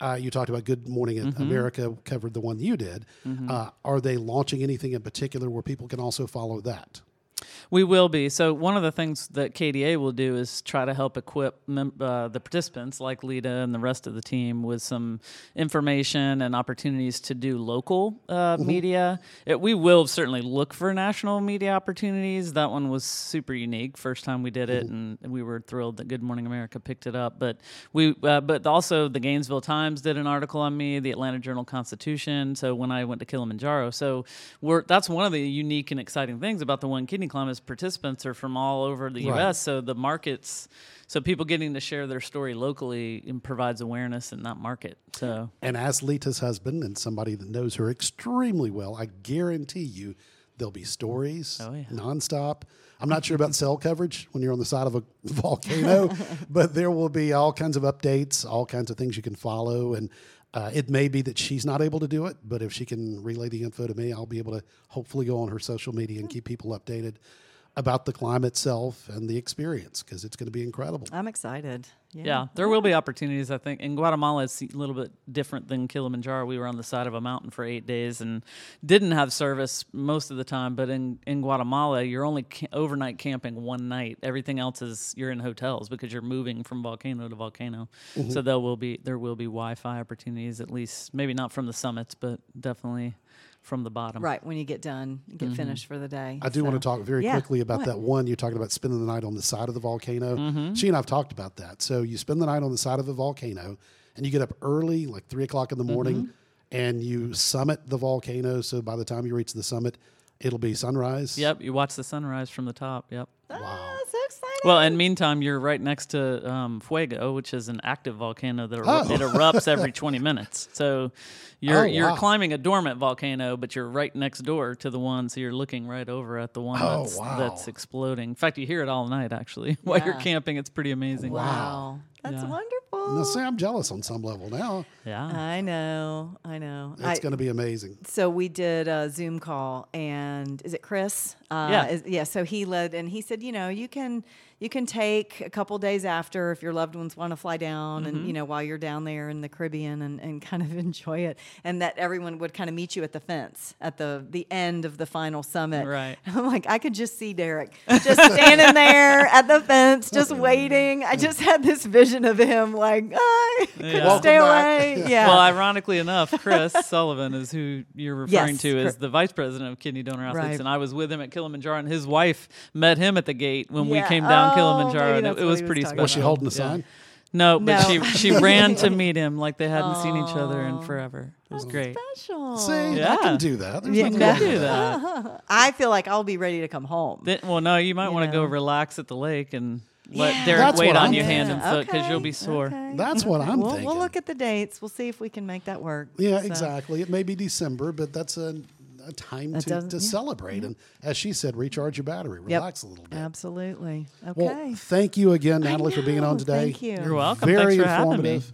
Uh, you talked about Good Morning Mm-hmm. America covered the one you did. Uh, are they launching anything in particular where people can also follow that? We will be. So one of the things that KDA will do is try to help equip mem- uh, the participants, like Lita and the rest of the team, with some information and opportunities to do local uh, media. It, we will certainly look for national media opportunities. That one was super unique. First time we did it, and we were thrilled that Good Morning America picked it up. But we, uh, but also the Gainesville Times did an article on me, the Atlanta Journal Constitution. So when I went to Kilimanjaro, so we're that's one of the unique and exciting things about the One Kidney Climb is participants are from all over the Right. U.S. So the markets, so people getting to share their story locally provides awareness in that market. So And as Lita's husband and somebody that knows her extremely well, I guarantee you there'll be stories Oh, yeah. nonstop. I'm not sure about cell coverage when you're on the side of a volcano, but there will be all kinds of updates, all kinds of things you can follow. And uh, it may be that she's not able to do it, but if she can relay the info to me, I'll be able to hopefully go on her social media and keep people updated about the climb itself and the experience because it's going to be incredible. I'm excited. Yeah. Yeah, there will be opportunities. I think in Guatemala, it's a little bit different than Kilimanjaro. We were on the side of a mountain for eight days and didn't have service most of the time. But in in Guatemala, you're only ca- overnight camping one night. Everything else is you're in hotels because you're moving from volcano to volcano. Mm-hmm. So there will be there will be Wi-Fi opportunities at least, maybe not from the summits, but definitely from the bottom. Right when you get done, you get finished for the day. Mm-hmm. I do want to talk very Yeah. quickly about What? that one you're talking about spending the night on the side of the volcano. Mm-hmm. She and I've talked about that. So you spend the night on the side of the volcano, and you get up early, like three o'clock in the morning, Mm-hmm. and you summit the volcano. So by the time you reach the summit, it'll be sunrise. Yep, you watch the sunrise from the top. Yep. Ah, so exciting. Well, and meantime, you're right next to um, Fuego, which is an active volcano that eru- Oh. it erupts every 20 minutes. So you're Oh, you're wow. climbing a dormant volcano, but you're right next door to the one, so you're looking right over at the one Oh, that's wow. that's exploding. In fact, you hear it all night actually while you're camping. It's pretty amazing. Wow. That's Yeah. wonderful. Now, see, I'm jealous on some level now. Yeah. I know. I know. It's going to be amazing. so we did a Zoom call, and is it Chris? Uh, Yeah. is- yeah. So he led, and he said, you know, you can you can take a couple days after if your loved ones want to fly down, Mm-hmm. and you know, while you're down there in the Caribbean, and, and kind of enjoy it, and that everyone would kind of meet you at the fence at the the end of the final summit. Right. I'm like, I could just see Derek just standing there at the fence, just waiting. I just had this vision of him, like, I couldn't Welcome stay away. Yeah. Well, ironically enough, Chris Sullivan is who you're referring Yes, to as Chri- the vice president of Kidney Donor Athletes, Right. and I was with him at Kilimanjaro, and his wife met him at the gate when we came down Oh, Oh, Kilimanjaro, maybe and it, it was he was pretty special. Was she holding a Yeah. sign? No, but No. she she ran to meet him like they hadn't seen each other in forever. It was great. Special. See, I can do that. There's Yeah, nothing no. wrong with Do that. that. I feel like I'll be ready to come home. Then- well, no, you might want to go relax at the lake and let Yeah. Derek That's wait on I'm you hand and foot because Okay, you'll be sore. okay. That's what I'm we'll, thinking. we'll look at the dates. We'll see if we can make that work. Yeah, So, exactly. It may be December, but that's a, a time That to, to yeah. celebrate. Mm-hmm. And as she said, recharge your battery, Yep. relax a little bit. Absolutely. Okay. Well, thank you again, Natalie, for being on today. thank you. You're welcome. Very Thanks for having me. informative.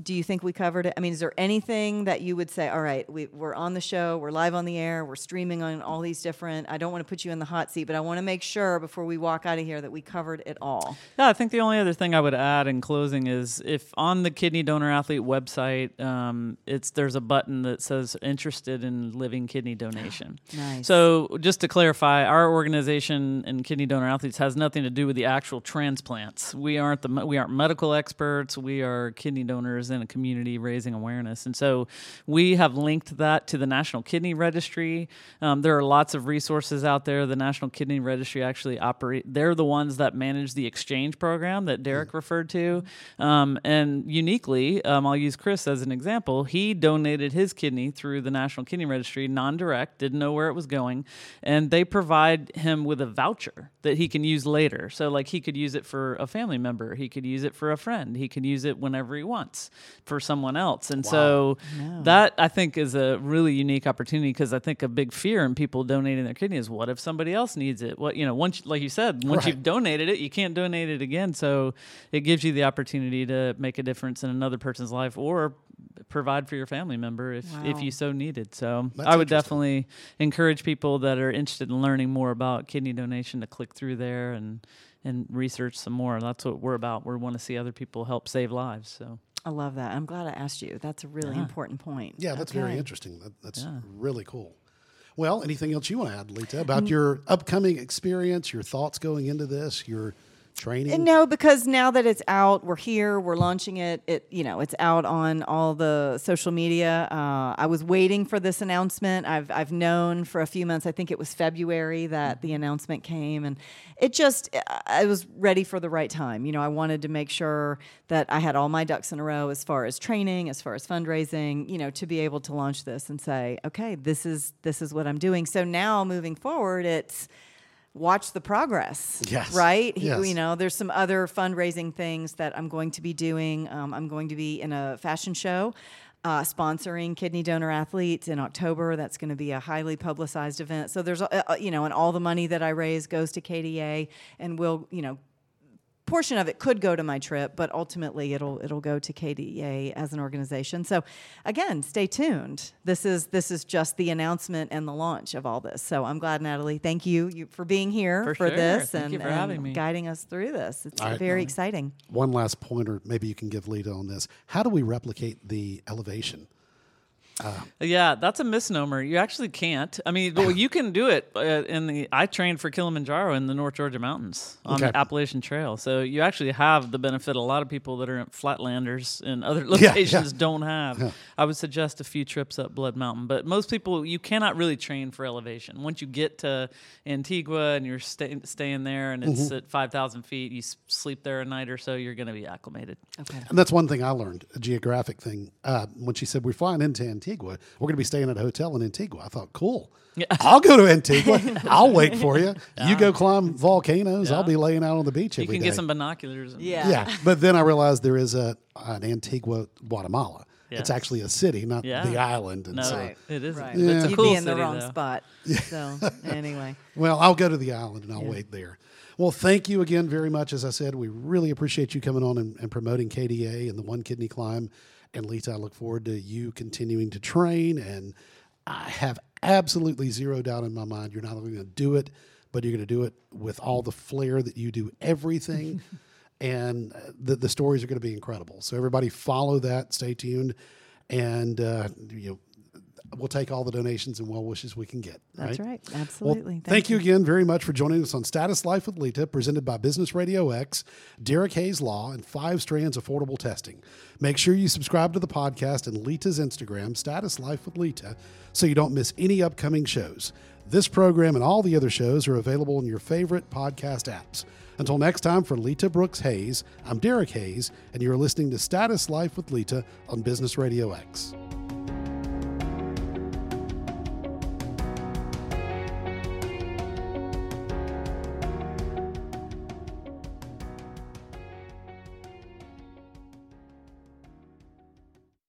Do you think we covered it? I mean, is there anything that you would say, all right, we, we're on the show, we're live on the air, we're streaming on all these different, I don't want to put you in the hot seat, but I want to make sure before we walk out of here that we covered it all. Yeah, I think the only other thing I would add in closing is if on the Kidney Donor Athlete website, um, it's there's a button that says interested in living kidney donation. Nice. So just to clarify, our organization and Kidney Donor Athletes has nothing to do with the actual transplants. We aren't the we aren't medical experts. We are kidney donors in a community raising awareness, and so we have linked that to the National Kidney Registry. Um, there are lots of resources out there. The National Kidney Registry actually operate. They're the ones that manage the exchange program that Derek referred to, um, and uniquely, um, I'll use Chris as an example. He donated his kidney through the National Kidney Registry, non-direct, didn't know where it was going, and they provide him with a voucher that he can use later. So, like, he could use it for a family member, he could use it for a friend, he could use it whenever he wants for someone else. And so, that I think is a really unique opportunity because I think a big fear in people donating their kidney is what if somebody else needs it? What you know, once like you said, once Right. you've donated it, you can't donate it again. So, it gives you the opportunity to make a difference in another person's life or provide for your family member if if you so needed. So That's I would definitely encourage people that are interested in learning more about kidney donation to click through there and and research some more. That's what we're about. We want to see other people help save lives. So I love that. I'm glad I asked you. That's a really Yeah. important point. Yeah, that's very interesting. That, that's Yeah. really cool. Well, anything else you want to add, Lita, about mm. your upcoming experience, your thoughts going into this, your training? No, because now that it's out, we're here, we're launching it. It, you know, it's out on all the social media. Uh, I was waiting for this announcement. I've I've known for a few months. I think it was February that the announcement came, and it just I was ready for the right time. You know, I wanted to make sure that I had all my ducks in a row as far as training, as far as fundraising. You know, to be able to launch this and say, okay, this is this is what I'm doing. So now moving forward, it's watch the progress. Yes. Right? He- Yes. You know, there's some other fundraising things that I'm going to be doing. Um, I'm going to be in a fashion show. Uh, sponsoring kidney donor athletes in October. That's going to be a highly publicized event. So there's, uh, uh, you know, and all the money that I raise goes to KDA, and will, you know, portion of it could go to my trip, but ultimately it'll it'll go to KDEA as an organization. So again, stay tuned. This is this is just the announcement and the launch of all this. So I'm glad, Natalie. Thank you, you for being here For for, sure. this Thank and, you for and having me. guiding us through this. It's All right. very um, exciting. One last pointer, maybe you can give Lita on this. How do we replicate the elevation? Yeah, that's a misnomer. You actually can't. I mean, well, you can do it uh, in the. I trained for Kilimanjaro in the North Georgia mountains on Okay. the Appalachian Trail, so you actually have the benefit a lot of people that are flatlanders in other yeah. locations don't have. I would suggest a few trips up Blood Mountain, but most people you cannot really train for elevation. Once you get to Antigua and you're stay, staying there and it's at five thousand feet, you s- sleep there a night or so, you're going to be acclimated. Okay. And that's one thing I learned, a geographic thing. Uh, when she said we're flying into Antigua, Antigua. We're going to be staying at a hotel in Antigua. I thought, cool. I'll go to Antigua. I'll wait for you. You go climb volcanoes. I'll be laying out on the beach You every can day. get some binoculars. and- Yeah. yeah, but then I realized there is a an Antigua, Guatemala. It's actually a city, not Yeah. the island. And No, so, Right. it is. Right. It's a You'd cool be in the wrong though. spot. So anyway. well, I'll go to the island and I'll wait there. Well, thank you again very much. As I said, we really appreciate you coming on and, and promoting KDA and the One Kidney Climb. And Lita, I look forward to you continuing to train. And I have absolutely zero doubt in my mind you're not only going to do it, but you're going to do it with all the flair that you do everything. and uh, the, the stories are going to be incredible. So everybody follow that. Stay tuned. And, uh, you know, we'll take all the donations and well wishes we can get. That's right. right. Well, Absolutely. thank, you again very much for joining us on Status Life with Lita, presented by Business RadioX, Derek Hayes Law, and Five Strands Affordable Testing. Make sure you subscribe to the podcast and Lita's Instagram, Status Life with Lita, so you don't miss any upcoming shows. This program and all the other shows are available in your favorite podcast apps. Until next time, for Lita Brooks Hayes, I'm Derek Hayes, and you're listening to Status Life with Lita on Business RadioX.